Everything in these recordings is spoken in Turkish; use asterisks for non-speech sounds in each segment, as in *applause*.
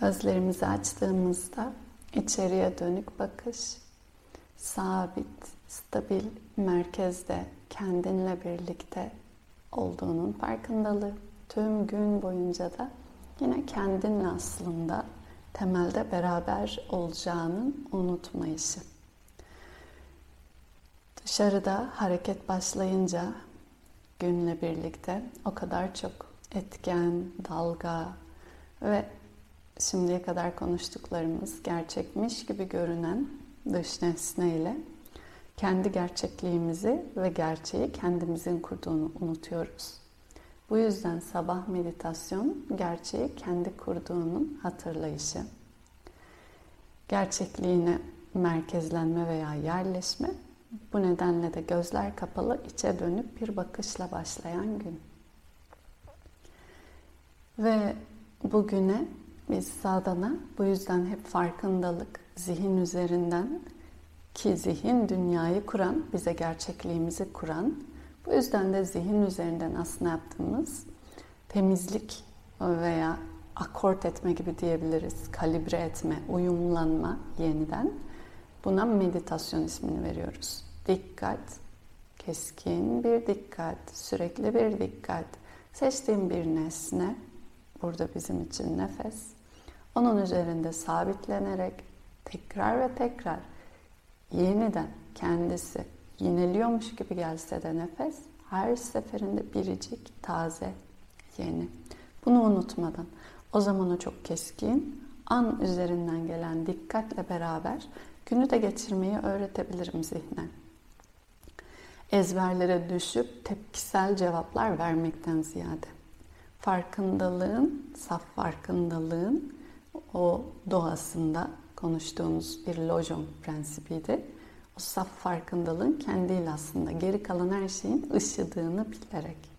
Gözlerimizi açtığımızda içeriye dönük bakış, sabit, stabil merkezde kendinle birlikte olduğunun farkındalığı. Tüm gün boyunca da yine kendinle aslında temelde beraber olacağının unutmayışı. Dışarıda hareket başlayınca günle birlikte o kadar çok etken, dalga ve şimdiye kadar konuştuklarımız gerçekmiş gibi görünen dış nesneyle kendi gerçekliğimizi ve gerçeği kendimizin kurduğunu unutuyoruz. Bu yüzden sabah meditasyon gerçeği kendi kurduğunun hatırlayışı. Gerçekliğine merkezlenme veya yerleşme bu nedenle de gözler kapalı içe dönüp bir bakışla başlayan gün. Ve bugüne biz sadana bu yüzden hep farkındalık, zihin üzerinden ki zihin dünyayı kuran, bize gerçekliğimizi kuran. Bu yüzden de zihin üzerinden aslında yaptığımız temizlik veya akort etme gibi diyebiliriz. Kalibre etme, uyumlanma yeniden. Buna meditasyon ismini veriyoruz. Dikkat, keskin bir dikkat, sürekli bir dikkat. Seçtiğim bir nesne, burada bizim için nefes. Onun üzerinde sabitlenerek tekrar ve tekrar yeniden kendisi yineliyormuş gibi gelse de nefes her seferinde biricik, taze, yeni. Bunu unutmadan o zaman o çok keskin, an üzerinden gelen dikkatle beraber günü de geçirmeyi öğretebilirim zihnen. Ezberlere düşüp tepkisel cevaplar vermekten ziyade. Farkındalığın, saf farkındalığın o doğasında konuştuğumuz bir lojong prensibiydi. O saf farkındalığın kendiyle aslında geri kalan her şeyin ışıdığını bilerek.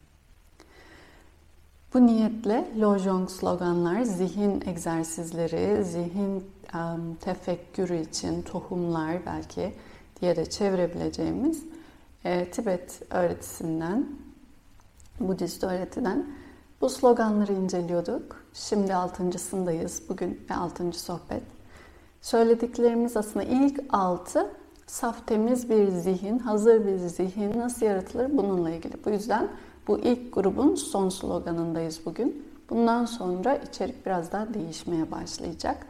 Bu niyetle lojong sloganlar, zihin egzersizleri, zihin um, tefekkürü için tohumlar belki diye de çevirebileceğimiz e, Tibet öğretisinden, Budist öğretiden bu sloganları inceliyorduk. Şimdi altıncısındayız. Bugün ve altıncı sohbet. Söylediklerimiz aslında ilk altı saf temiz bir zihin, hazır bir zihin nasıl yaratılır bununla ilgili. Bu yüzden bu ilk grubun son sloganındayız bugün. Bundan sonra içerik biraz daha değişmeye başlayacak.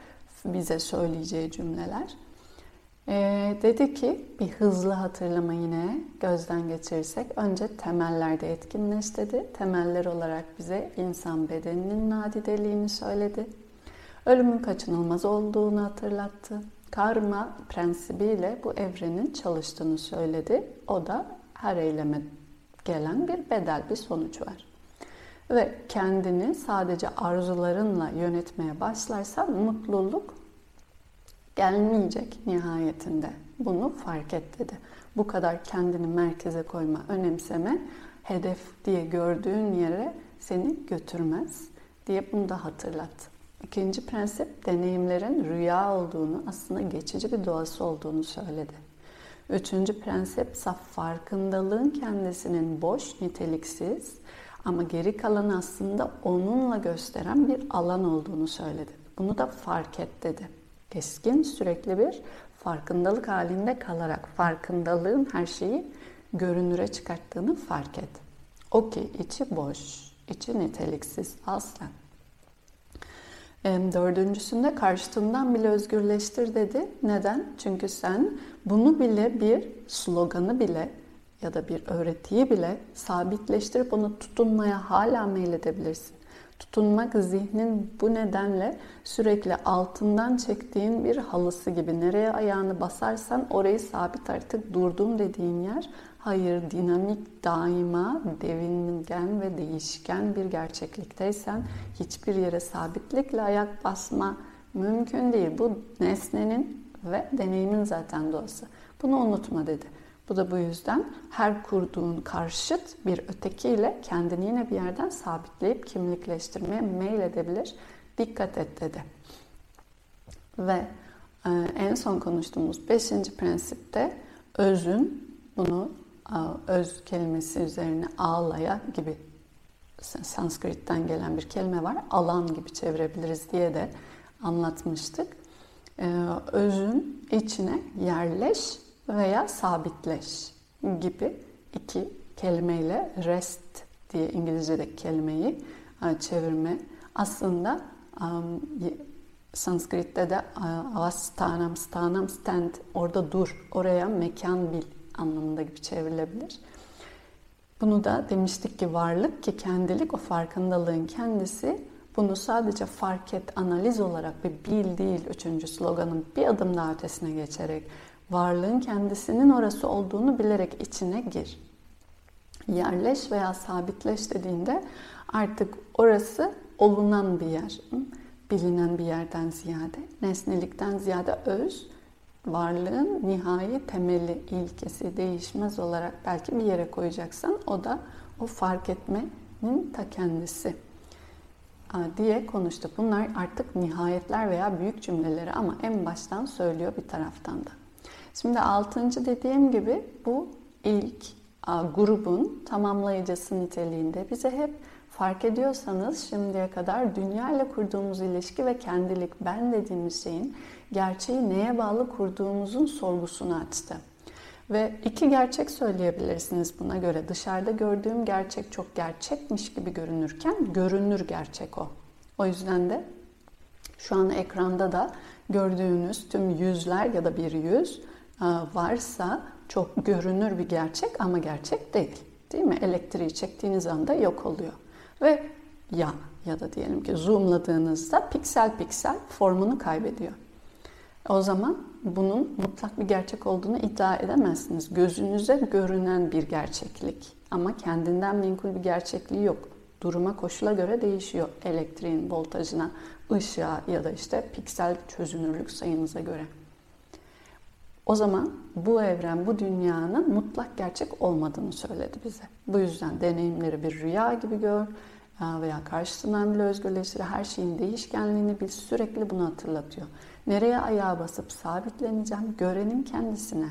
Bize söyleyeceği cümleler. Ee, dedi ki bir hızlı hatırlama yine gözden geçirirsek önce temellerde etkinleş dedi. Temeller olarak bize insan bedeninin nadideliğini söyledi. Ölümün kaçınılmaz olduğunu hatırlattı. Karma prensibiyle bu evrenin çalıştığını söyledi. O da her eyleme gelen bir bedel, bir sonuç var. Ve kendini sadece arzularınla yönetmeye başlarsan mutluluk gelmeyecek nihayetinde. Bunu fark et dedi. Bu kadar kendini merkeze koyma, önemseme, hedef diye gördüğün yere seni götürmez diye bunu da hatırlat. İkinci prensip deneyimlerin rüya olduğunu, aslında geçici bir doğası olduğunu söyledi. Üçüncü prensip saf farkındalığın kendisinin boş, niteliksiz ama geri kalan aslında onunla gösteren bir alan olduğunu söyledi. Bunu da fark et dedi. Keskin, sürekli bir farkındalık halinde kalarak farkındalığın her şeyi görünüre çıkarttığını fark et. O ki içi boş, içi niteliksiz aslen. Dördüncüsünde karşıtından bile özgürleştir dedi. Neden? Çünkü sen bunu bile bir sloganı bile ya da bir öğretiyi bile sabitleştirip onu tutunmaya hala meyledebilirsin. Tutunmak zihnin bu nedenle sürekli altından çektiğin bir halısı gibi. Nereye ayağını basarsan orayı sabit artık durdum dediğin yer Hayır, dinamik, daima devingen ve değişken bir gerçeklikteysen hiçbir yere sabitlikle ayak basma mümkün değil. Bu nesnenin ve deneyimin zaten doğası. Bunu unutma dedi. Bu da bu yüzden her kurduğun karşıt bir ötekiyle kendini yine bir yerden sabitleyip kimlikleştirmeye meyledebilir. Dikkat et dedi. Ve e, en son konuştuğumuz beşinci prensipte özün bunu öz kelimesi üzerine ağlaya gibi Sanskrit'ten gelen bir kelime var. Alan gibi çevirebiliriz diye de anlatmıştık. Ee, özün içine yerleş veya sabitleş gibi iki kelimeyle rest diye İngilizce'deki kelimeyi e, çevirme. Aslında Sanskrit'te de avastanam, stanam, stand, orada dur, oraya mekan bil anlamında gibi çevrilebilir. Bunu da demiştik ki varlık ki kendilik o farkındalığın kendisi bunu sadece fark et, analiz olarak ve bil değil üçüncü sloganın bir adım daha ötesine geçerek varlığın kendisinin orası olduğunu bilerek içine gir. Yerleş veya sabitleş dediğinde artık orası olunan bir yer. Bilinen bir yerden ziyade, nesnelikten ziyade öz, varlığın nihai temeli, ilkesi, değişmez olarak belki bir yere koyacaksan o da o fark etmenin ta kendisi diye konuştuk. Bunlar artık nihayetler veya büyük cümleleri ama en baştan söylüyor bir taraftan da. Şimdi altıncı dediğim gibi bu ilk grubun tamamlayıcısı niteliğinde bize hep fark ediyorsanız şimdiye kadar dünya ile kurduğumuz ilişki ve kendilik ben dediğimiz şeyin gerçeği neye bağlı kurduğumuzun sorgusunu açtı. Ve iki gerçek söyleyebilirsiniz buna göre. Dışarıda gördüğüm gerçek çok gerçekmiş gibi görünürken görünür gerçek o. O yüzden de şu an ekranda da gördüğünüz tüm yüzler ya da bir yüz e, varsa çok görünür bir gerçek ama gerçek değil. Değil mi? Elektriği çektiğiniz anda yok oluyor. Ve ya ya da diyelim ki zoomladığınızda piksel piksel formunu kaybediyor. O zaman bunun mutlak bir gerçek olduğunu iddia edemezsiniz. Gözünüze görünen bir gerçeklik ama kendinden menkul bir gerçekliği yok. Duruma, koşula göre değişiyor. Elektriğin voltajına, ışığa ya da işte piksel çözünürlük sayınıza göre. O zaman bu evren, bu dünyanın mutlak gerçek olmadığını söyledi bize. Bu yüzden deneyimleri bir rüya gibi gör veya karşısından bile özgürleştir. Her şeyin değişkenliğini bil sürekli bunu hatırlatıyor. Nereye ayağa basıp sabitleneceğim? Görenin kendisine.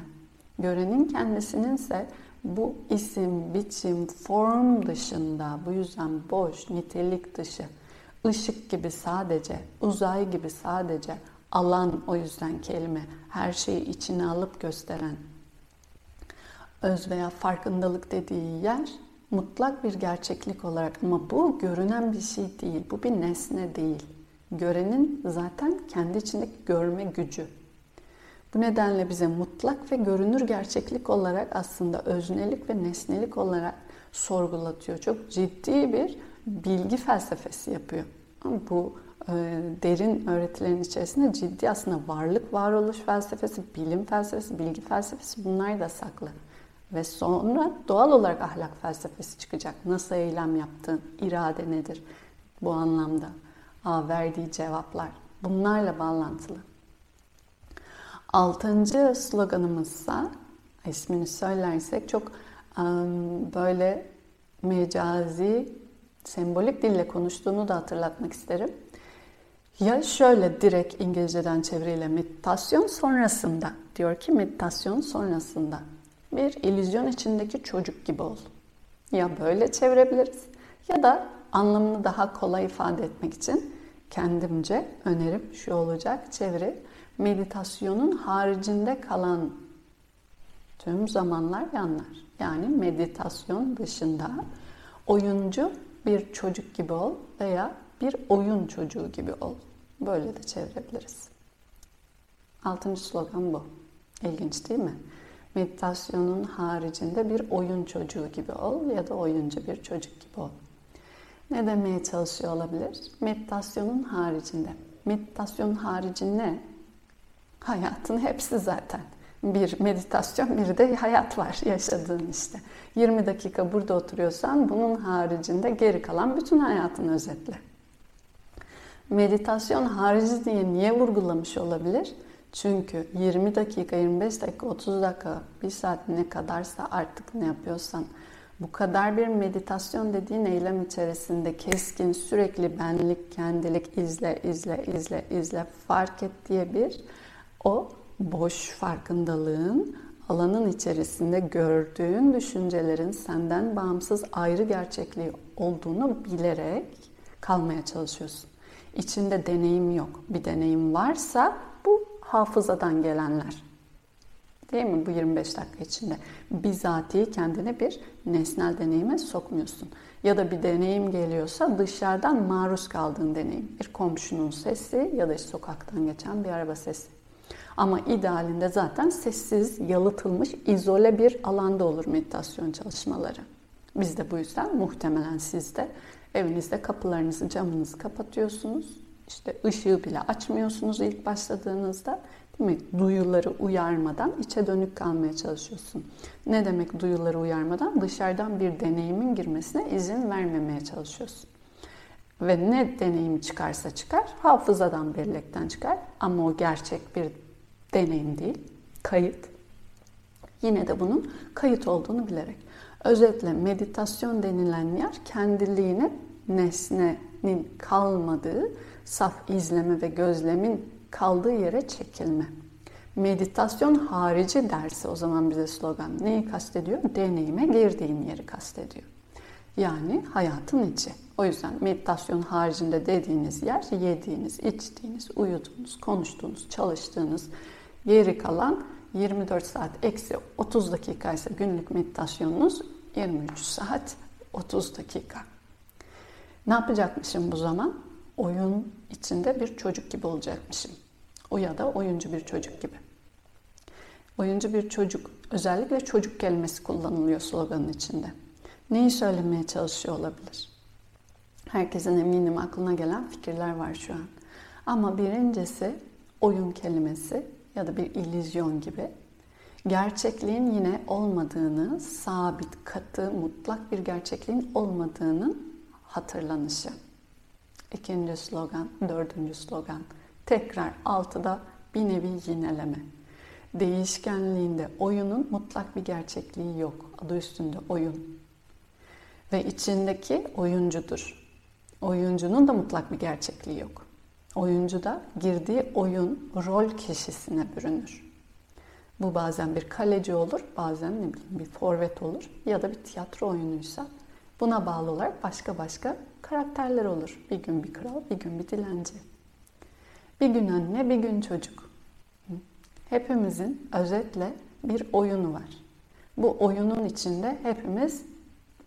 Görenin kendisinin ise bu isim, biçim, form dışında, bu yüzden boş, nitelik dışı, ışık gibi sadece, uzay gibi sadece, alan o yüzden kelime, her şeyi içine alıp gösteren, öz veya farkındalık dediği yer mutlak bir gerçeklik olarak ama bu görünen bir şey değil, bu bir nesne değil. Görenin zaten kendi içindeki görme gücü. Bu nedenle bize mutlak ve görünür gerçeklik olarak aslında öznelik ve nesnelik olarak sorgulatıyor. Çok ciddi bir bilgi felsefesi yapıyor. Bu e, derin öğretilerin içerisinde ciddi aslında varlık, varoluş felsefesi, bilim felsefesi, bilgi felsefesi bunlar da saklı. Ve sonra doğal olarak ahlak felsefesi çıkacak. Nasıl eylem yaptığın, irade nedir bu anlamda verdiği cevaplar bunlarla bağlantılı. Altıncı sloganımızsa ismini söylersek çok böyle mecazi, sembolik dille konuştuğunu da hatırlatmak isterim. Ya şöyle direkt İngilizceden çeviriyle meditasyon sonrasında diyor ki meditasyon sonrasında bir illüzyon içindeki çocuk gibi ol. Ya böyle çevirebiliriz ya da anlamını daha kolay ifade etmek için kendimce önerim şu olacak çeviri. Meditasyonun haricinde kalan tüm zamanlar yanlar. Yani meditasyon dışında oyuncu bir çocuk gibi ol veya bir oyun çocuğu gibi ol. Böyle de çevirebiliriz. Altıncı slogan bu. İlginç değil mi? Meditasyonun haricinde bir oyun çocuğu gibi ol ya da oyuncu bir çocuk gibi ol. Ne demeye çalışıyor olabilir? Meditasyonun haricinde. Meditasyonun harici ne? Hayatın hepsi zaten. Bir meditasyon, bir de hayat var yaşadığın işte. 20 dakika burada oturuyorsan bunun haricinde geri kalan bütün hayatın özetle. Meditasyon harici diye niye vurgulamış olabilir? Çünkü 20 dakika, 25 dakika, 30 dakika, 1 saat ne kadarsa artık ne yapıyorsan bu kadar bir meditasyon dediğin eylem içerisinde keskin, sürekli benlik, kendilik, izle, izle, izle, izle, fark et diye bir o boş farkındalığın alanın içerisinde gördüğün düşüncelerin senden bağımsız ayrı gerçekliği olduğunu bilerek kalmaya çalışıyorsun. İçinde deneyim yok. Bir deneyim varsa bu hafızadan gelenler. Değil mi bu 25 dakika içinde? Bizatihi kendine bir nesnel deneyime sokmuyorsun. Ya da bir deneyim geliyorsa dışarıdan maruz kaldığın deneyim. Bir komşunun sesi ya da işte sokaktan geçen bir araba sesi. Ama idealinde zaten sessiz, yalıtılmış, izole bir alanda olur meditasyon çalışmaları. Biz de bu yüzden muhtemelen siz de evinizde kapılarınızı, camınızı kapatıyorsunuz. İşte ışığı bile açmıyorsunuz ilk başladığınızda. Mi? Duyuları uyarmadan içe dönük kalmaya çalışıyorsun. Ne demek duyuları uyarmadan? Dışarıdan bir deneyimin girmesine izin vermemeye çalışıyorsun. Ve ne deneyim çıkarsa çıkar, hafızadan, bellekten çıkar. Ama o gerçek bir deneyim değil, kayıt. Yine de bunun kayıt olduğunu bilerek. Özetle meditasyon denilen yer kendiliğine nesnenin kalmadığı, saf izleme ve gözlemin kaldığı yere çekilme. Meditasyon harici dersi o zaman bize slogan neyi kastediyor? Deneyime girdiğin yeri kastediyor. Yani hayatın içi. O yüzden meditasyon haricinde dediğiniz yer yediğiniz, içtiğiniz, uyuduğunuz, konuştuğunuz, çalıştığınız geri kalan 24 saat eksi 30 dakika ise günlük meditasyonunuz 23 saat 30 dakika. Ne yapacakmışım bu zaman? Oyun içinde bir çocuk gibi olacakmışım. O ya da oyuncu bir çocuk gibi. Oyuncu bir çocuk, özellikle çocuk kelimesi kullanılıyor sloganın içinde. Neyi söylemeye çalışıyor olabilir? Herkesin eminim aklına gelen fikirler var şu an. Ama birincisi oyun kelimesi ya da bir illüzyon gibi gerçekliğin yine olmadığını, sabit, katı, mutlak bir gerçekliğin olmadığının hatırlanışı. İkinci slogan, dördüncü slogan. Tekrar altıda bir nevi yineleme. Değişkenliğinde oyunun mutlak bir gerçekliği yok. Adı üstünde oyun. Ve içindeki oyuncudur. Oyuncunun da mutlak bir gerçekliği yok. Oyuncu da girdiği oyun rol kişisine bürünür. Bu bazen bir kaleci olur, bazen ne bileyim bir forvet olur ya da bir tiyatro oyunuysa buna bağlı olarak başka başka karakterler olur. Bir gün bir kral, bir gün bir dilenci. Bir gün anne, bir gün çocuk. Hepimizin özetle bir oyunu var. Bu oyunun içinde hepimiz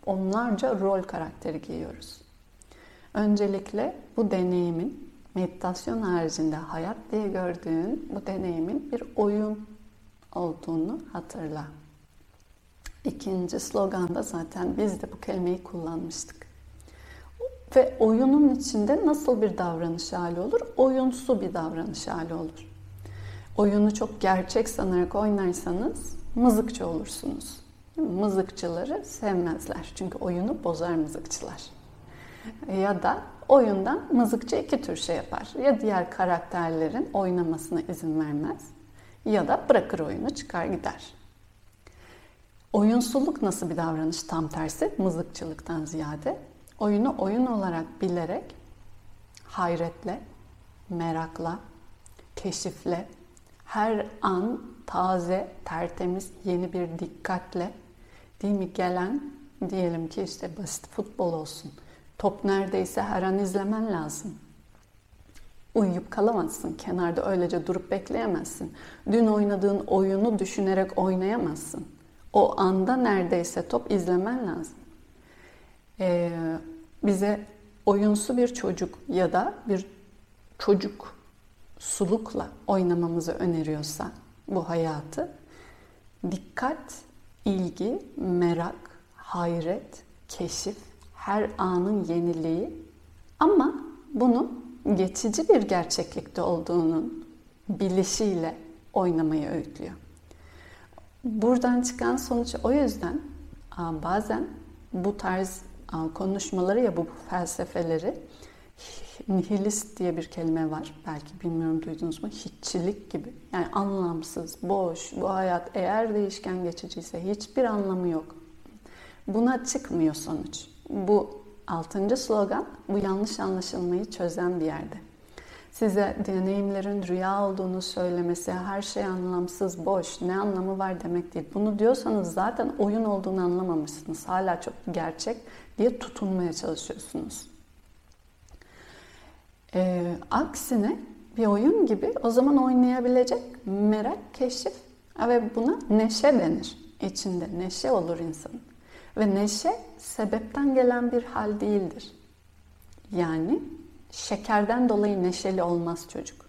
onlarca rol karakteri giyiyoruz. Öncelikle bu deneyimin meditasyon haricinde hayat diye gördüğün bu deneyimin bir oyun olduğunu hatırla. İkinci sloganda zaten biz de bu kelimeyi kullanmıştık. Ve oyunun içinde nasıl bir davranış hali olur? Oyunsu bir davranış hali olur. Oyunu çok gerçek sanarak oynarsanız mızıkçı olursunuz. Mızıkçıları sevmezler. Çünkü oyunu bozar mızıkçılar. Ya da oyundan mızıkçı iki tür şey yapar. Ya diğer karakterlerin oynamasına izin vermez ya da bırakır oyunu çıkar gider. Oyunsuluk nasıl bir davranış tam tersi mızıkçılıktan ziyade oyunu oyun olarak bilerek hayretle, merakla, keşifle, her an taze, tertemiz, yeni bir dikkatle değil mi gelen diyelim ki işte basit futbol olsun. Top neredeyse her an izlemen lazım. Uyuyup kalamazsın. Kenarda öylece durup bekleyemezsin. Dün oynadığın oyunu düşünerek oynayamazsın. O anda neredeyse top izlemen lazım. Ee, bize oyunsu bir çocuk ya da bir çocuk sulukla oynamamızı öneriyorsa bu hayatı dikkat, ilgi, merak, hayret, keşif, her anın yeniliği ama bunun geçici bir gerçeklikte olduğunun bilişiyle oynamayı öğütlüyor. Buradan çıkan sonuç o yüzden bazen bu tarz konuşmaları ya bu felsefeleri nihilist diye bir kelime var. Belki bilmiyorum duydunuz mu? Hiççilik gibi. Yani anlamsız, boş, bu hayat eğer değişken geçiciyse hiçbir anlamı yok. Buna çıkmıyor sonuç. Bu altıncı slogan bu yanlış anlaşılmayı çözen bir yerde. Size deneyimlerin rüya olduğunu söylemesi, her şey anlamsız, boş, ne anlamı var demek değil. Bunu diyorsanız zaten oyun olduğunu anlamamışsınız. Hala çok gerçek diye tutunmaya çalışıyorsunuz. E, aksine bir oyun gibi o zaman oynayabilecek merak, keşif ve buna neşe denir. İçinde neşe olur insanın. Ve neşe sebepten gelen bir hal değildir. Yani şekerden dolayı neşeli olmaz çocuk.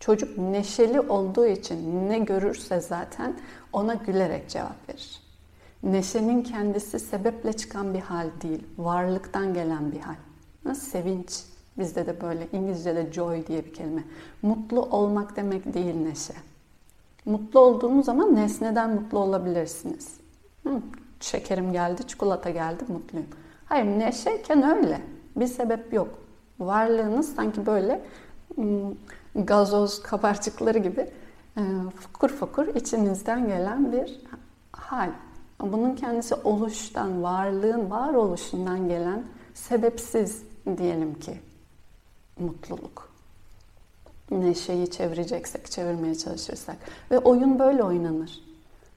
Çocuk neşeli olduğu için ne görürse zaten ona gülerek cevap verir. Neşenin kendisi sebeple çıkan bir hal değil, varlıktan gelen bir hal. Nasıl sevinç? Bizde de böyle İngilizce'de joy diye bir kelime. Mutlu olmak demek değil neşe. Mutlu olduğunuz zaman nesneden mutlu olabilirsiniz. Şekerim geldi, çikolata geldi, mutluyum. Hayır, neşeyken öyle. Bir sebep yok. Varlığınız sanki böyle gazoz kabarcıkları gibi fokur fokur içinizden gelen bir hal. Bunun kendisi oluştan, varlığın varoluşundan gelen sebepsiz diyelim ki mutluluk. Neşeyi çevireceksek, çevirmeye çalışırsak. Ve oyun böyle oynanır.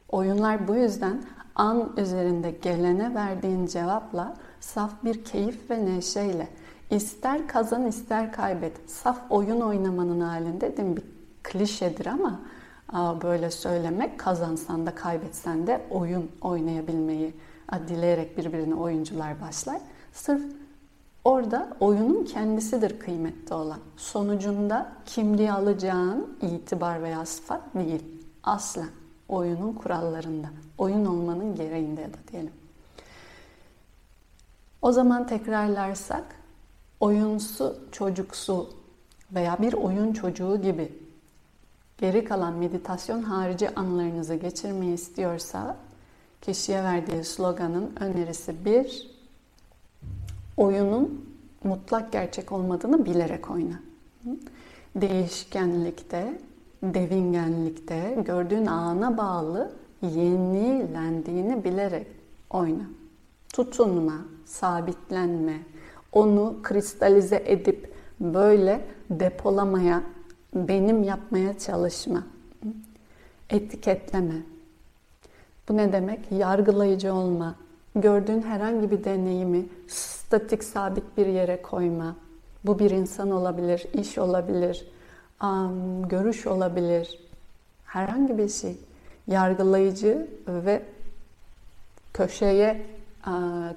Oyunlar bu yüzden an üzerinde gelene verdiğin cevapla saf bir keyif ve neşeyle ister kazan ister kaybet saf oyun oynamanın halinde değil mi? bir klişedir ama böyle söylemek kazansan da kaybetsen de oyun oynayabilmeyi dileyerek birbirine oyuncular başlar. Sırf orada oyunun kendisidir kıymetli olan. Sonucunda kimliği alacağın itibar veya sıfat değil. Aslen oyunun kurallarında, oyun olmanın gereğinde ya da diyelim. O zaman tekrarlarsak oyunsu, çocuksu veya bir oyun çocuğu gibi geri kalan meditasyon harici anlarınızı geçirmeyi istiyorsa kişiye verdiği sloganın önerisi bir, oyunun mutlak gerçek olmadığını bilerek oyna. Değişkenlikte, devingenlikte, gördüğün ana bağlı yenilendiğini bilerek oyna. Tutunma, sabitlenme, onu kristalize edip böyle depolamaya, benim yapmaya çalışma. Etiketleme. Bu ne demek? Yargılayıcı olma. Gördüğün herhangi bir deneyimi statik sabit bir yere koyma. Bu bir insan olabilir, iş olabilir, görüş olabilir. Herhangi bir şey yargılayıcı ve köşeye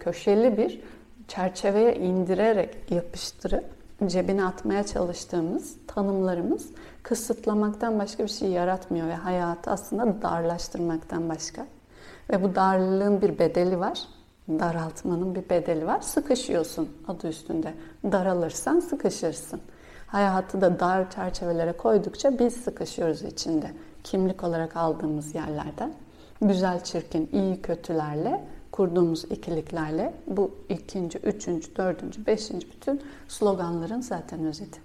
köşeli bir çerçeveye indirerek yapıştırıp cebine atmaya çalıştığımız tanımlarımız kısıtlamaktan başka bir şey yaratmıyor ve hayatı aslında darlaştırmaktan başka. Ve bu darlığın bir bedeli var. Daraltmanın bir bedeli var. Sıkışıyorsun adı üstünde. Daralırsan sıkışırsın. Hayatı da dar çerçevelere koydukça biz sıkışıyoruz içinde. Kimlik olarak aldığımız yerlerden. Güzel, çirkin, iyi, kötülerle kurduğumuz ikiliklerle bu ikinci, üçüncü, dördüncü, beşinci bütün sloganların zaten özeti.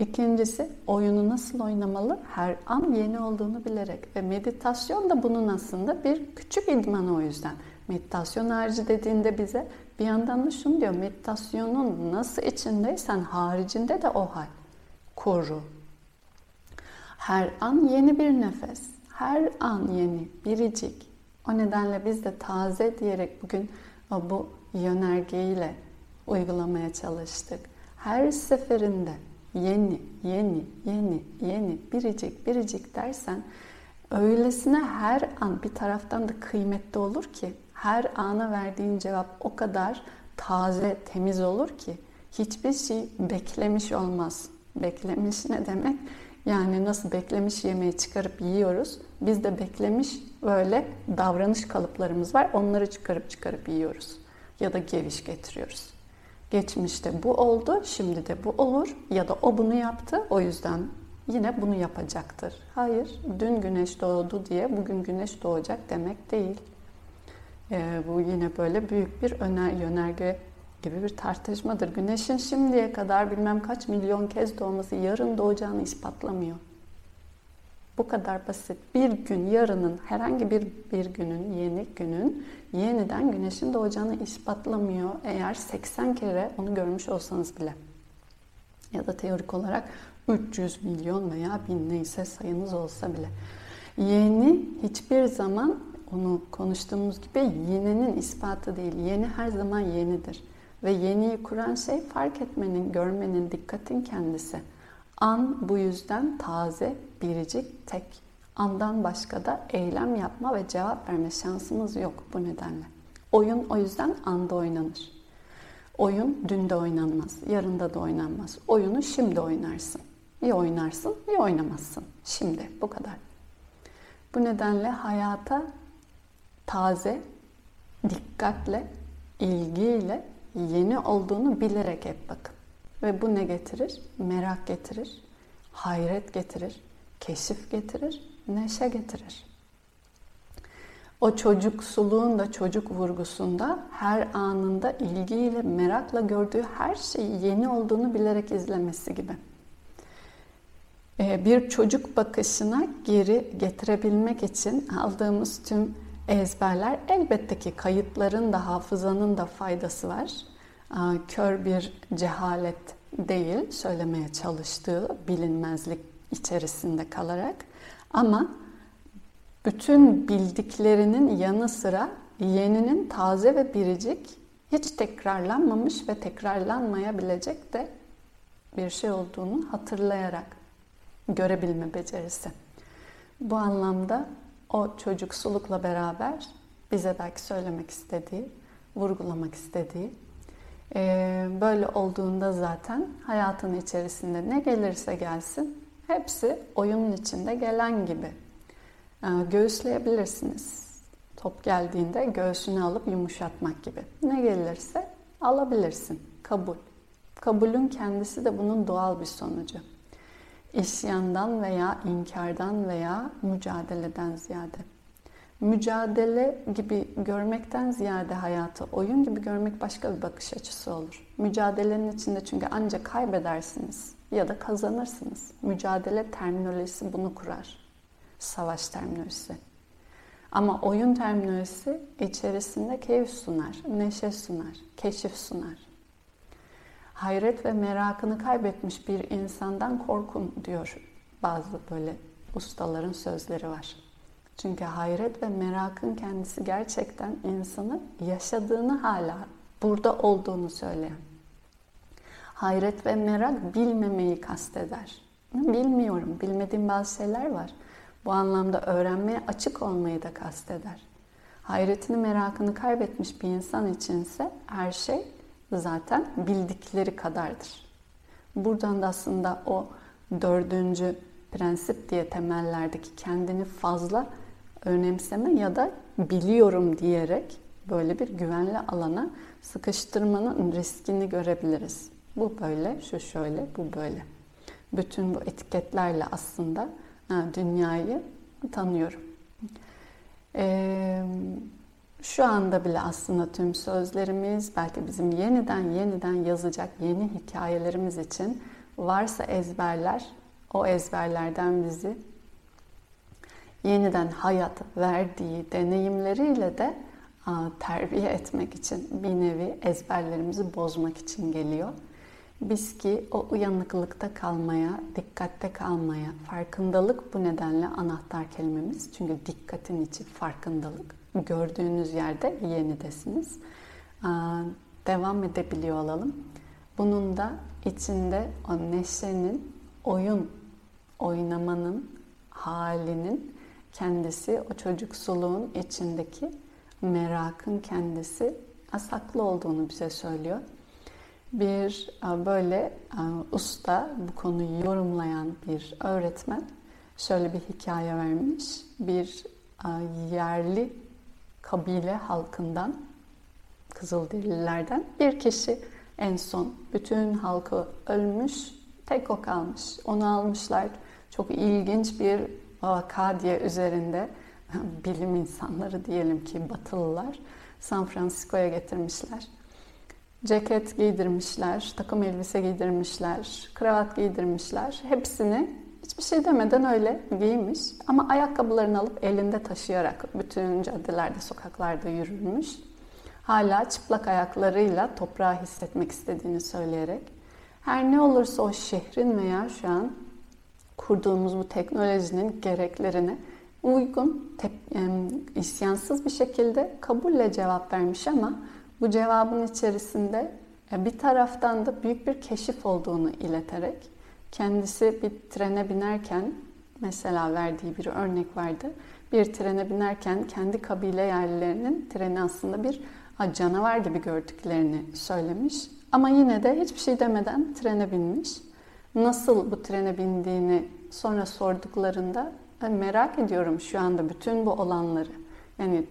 İkincisi oyunu nasıl oynamalı? Her an yeni olduğunu bilerek ve meditasyon da bunun aslında bir küçük idmanı o yüzden. Meditasyon harici dediğinde bize bir yandan da şunu diyor. Meditasyonun nasıl içindeysen haricinde de o hal. Koru. Her an yeni bir nefes. Her an yeni, biricik. O nedenle biz de taze diyerek bugün bu yönergeyle uygulamaya çalıştık. Her seferinde yeni, yeni, yeni, yeni, biricik, biricik dersen öylesine her an bir taraftan da kıymetli olur ki her ana verdiğin cevap o kadar taze, temiz olur ki hiçbir şey beklemiş olmaz. Beklemiş ne demek? Yani nasıl beklemiş yemeği çıkarıp yiyoruz. Biz de beklemiş böyle davranış kalıplarımız var. Onları çıkarıp çıkarıp yiyoruz. Ya da geviş getiriyoruz. Geçmişte bu oldu, şimdi de bu olur. Ya da o bunu yaptı, o yüzden yine bunu yapacaktır. Hayır, dün güneş doğdu diye bugün güneş doğacak demek değil. Ee, bu yine böyle büyük bir öner, yönerge gibi bir tartışmadır. Güneşin şimdiye kadar bilmem kaç milyon kez doğması yarın doğacağını ispatlamıyor. Bu kadar basit. Bir gün yarının herhangi bir bir günün, yeni günün yeniden güneşin doğacağını ispatlamıyor eğer 80 kere onu görmüş olsanız bile. Ya da teorik olarak 300 milyon veya bin neyse sayınız olsa bile. Yeni hiçbir zaman onu konuştuğumuz gibi yeninin ispatı değil. Yeni her zaman yenidir. Ve yeniyi kuran şey fark etmenin, görmenin, dikkatin kendisi. An bu yüzden taze, biricik, tek. Andan başka da eylem yapma ve cevap verme şansımız yok bu nedenle. Oyun o yüzden anda oynanır. Oyun dün de oynanmaz, yarında da oynanmaz. Oyunu şimdi oynarsın. Ya oynarsın ya oynamazsın. Şimdi bu kadar. Bu nedenle hayata taze, dikkatle, ilgiyle yeni olduğunu bilerek hep bakın. Ve bu ne getirir? Merak getirir, hayret getirir, keşif getirir, neşe getirir. O çocuksuluğun da çocuk vurgusunda her anında ilgiyle, merakla gördüğü her şeyi yeni olduğunu bilerek izlemesi gibi. Ee, bir çocuk bakışına geri getirebilmek için aldığımız tüm ezberler elbette ki kayıtların da hafızanın da faydası var. Kör bir cehalet değil söylemeye çalıştığı bilinmezlik içerisinde kalarak ama bütün bildiklerinin yanı sıra yeninin taze ve biricik, hiç tekrarlanmamış ve tekrarlanmayabilecek de bir şey olduğunu hatırlayarak görebilme becerisi. Bu anlamda o çocuksulukla beraber bize belki söylemek istediği, vurgulamak istediği, böyle olduğunda zaten hayatın içerisinde ne gelirse gelsin hepsi oyunun içinde gelen gibi ee, göğüsleyebilirsiniz. Top geldiğinde göğsünü alıp yumuşatmak gibi. Ne gelirse alabilirsin. Kabul. Kabulün kendisi de bunun doğal bir sonucu. İsyandan veya inkardan veya mücadeleden ziyade. Mücadele gibi görmekten ziyade hayatı oyun gibi görmek başka bir bakış açısı olur. Mücadelenin içinde çünkü ancak kaybedersiniz ya da kazanırsınız. Mücadele terminolojisi bunu kurar savaş terminolojisi. Ama oyun terminolojisi içerisinde keyif sunar, neşe sunar, keşif sunar. Hayret ve merakını kaybetmiş bir insandan korkun diyor bazı böyle ustaların sözleri var. Çünkü hayret ve merakın kendisi gerçekten insanı yaşadığını hala burada olduğunu söyleyen. Hayret ve merak bilmemeyi kasteder. Bilmiyorum, bilmediğim bazı şeyler var. Bu anlamda öğrenmeye açık olmayı da kasteder. Hayretini, merakını kaybetmiş bir insan içinse her şey zaten bildikleri kadardır. Buradan da aslında o dördüncü prensip diye temellerdeki kendini fazla önemseme ya da biliyorum diyerek böyle bir güvenli alana sıkıştırmanın riskini görebiliriz. Bu böyle, şu şöyle, bu böyle. Bütün bu etiketlerle aslında dünyayı tanıyorum. Ee, şu anda bile aslında tüm sözlerimiz, belki bizim yeniden yeniden yazacak yeni hikayelerimiz için varsa ezberler, o ezberlerden bizi yeniden hayat verdiği deneyimleriyle de terbiye etmek için bir nevi ezberlerimizi bozmak için geliyor. Biz ki o uyanıklıkta kalmaya, dikkatte kalmaya, farkındalık bu nedenle anahtar kelimemiz. Çünkü dikkatin içi farkındalık. Gördüğünüz yerde yenidesiniz. Devam edebiliyor olalım. Bunun da içinde o neşenin, oyun, oynamanın halinin kendisi, o çocuksuluğun içindeki merakın kendisi asaklı olduğunu bize söylüyor bir böyle usta bu konuyu yorumlayan bir öğretmen şöyle bir hikaye vermiş. Bir yerli kabile halkından Kızılderililerden bir kişi en son bütün halkı ölmüş, tek o kalmış. Onu almışlar. Çok ilginç bir vaka diye üzerinde *laughs* bilim insanları diyelim ki batılılar San Francisco'ya getirmişler ceket giydirmişler, takım elbise giydirmişler, kravat giydirmişler. Hepsini hiçbir şey demeden öyle giymiş. Ama ayakkabılarını alıp elinde taşıyarak bütün caddelerde, sokaklarda yürürmüş. Hala çıplak ayaklarıyla toprağı hissetmek istediğini söyleyerek. Her ne olursa o şehrin veya şu an kurduğumuz bu teknolojinin gereklerine uygun, tep- isyansız bir şekilde kabulle cevap vermiş ama bu cevabın içerisinde bir taraftan da büyük bir keşif olduğunu ileterek kendisi bir trene binerken mesela verdiği bir örnek vardı. Bir trene binerken kendi kabile yerlilerinin treni aslında bir canavar gibi gördüklerini söylemiş. Ama yine de hiçbir şey demeden trene binmiş. Nasıl bu trene bindiğini sonra sorduklarında merak ediyorum şu anda bütün bu olanları. Yani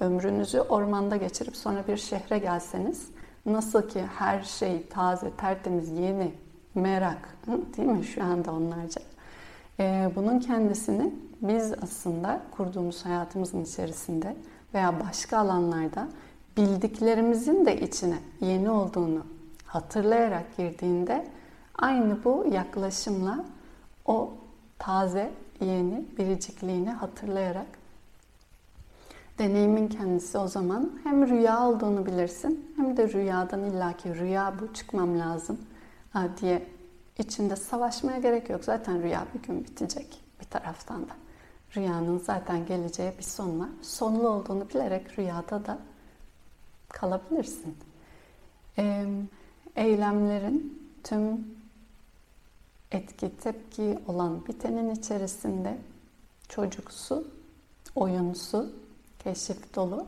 ömrünüzü ormanda geçirip sonra bir şehre gelseniz nasıl ki her şey taze, tertemiz, yeni, merak değil mi şu anda onlarca. Ee, bunun kendisini biz aslında kurduğumuz hayatımızın içerisinde veya başka alanlarda bildiklerimizin de içine yeni olduğunu hatırlayarak girdiğinde aynı bu yaklaşımla o taze, yeni biricikliğini hatırlayarak deneyimin kendisi o zaman hem rüya olduğunu bilirsin hem de rüyadan illaki rüya bu çıkmam lazım diye içinde savaşmaya gerek yok. Zaten rüya bir gün bitecek bir taraftan da. Rüyanın zaten geleceği bir son var. Sonlu olduğunu bilerek rüyada da kalabilirsin. Eylemlerin tüm etki, tepki olan bitenin içerisinde çocuksu, oyunsu, keşif dolu,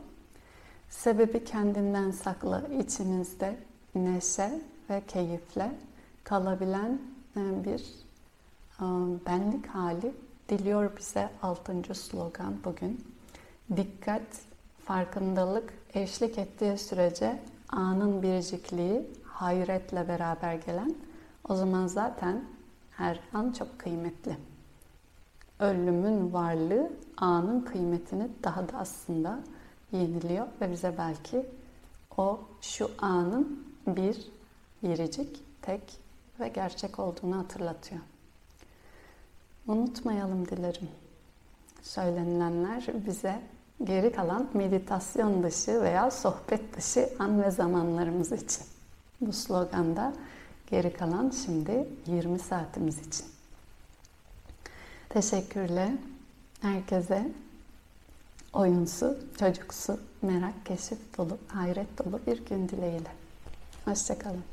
sebebi kendinden saklı içinizde neşe ve keyifle kalabilen e, bir e, benlik hali diliyor bize altıncı slogan bugün. Dikkat, farkındalık eşlik ettiği sürece anın biricikliği hayretle beraber gelen o zaman zaten her an çok kıymetli. Ölümün varlığı anın kıymetini daha da aslında yeniliyor ve bize belki o şu anın bir biricik, tek ve gerçek olduğunu hatırlatıyor. Unutmayalım dilerim. Söylenilenler bize geri kalan meditasyon dışı veya sohbet dışı an ve zamanlarımız için. Bu sloganda geri kalan şimdi 20 saatimiz için. Teşekkürler herkese oyunsu, çocuksu, merak, keşif dolu, hayret dolu bir gün dileğiyle. Hoşçakalın.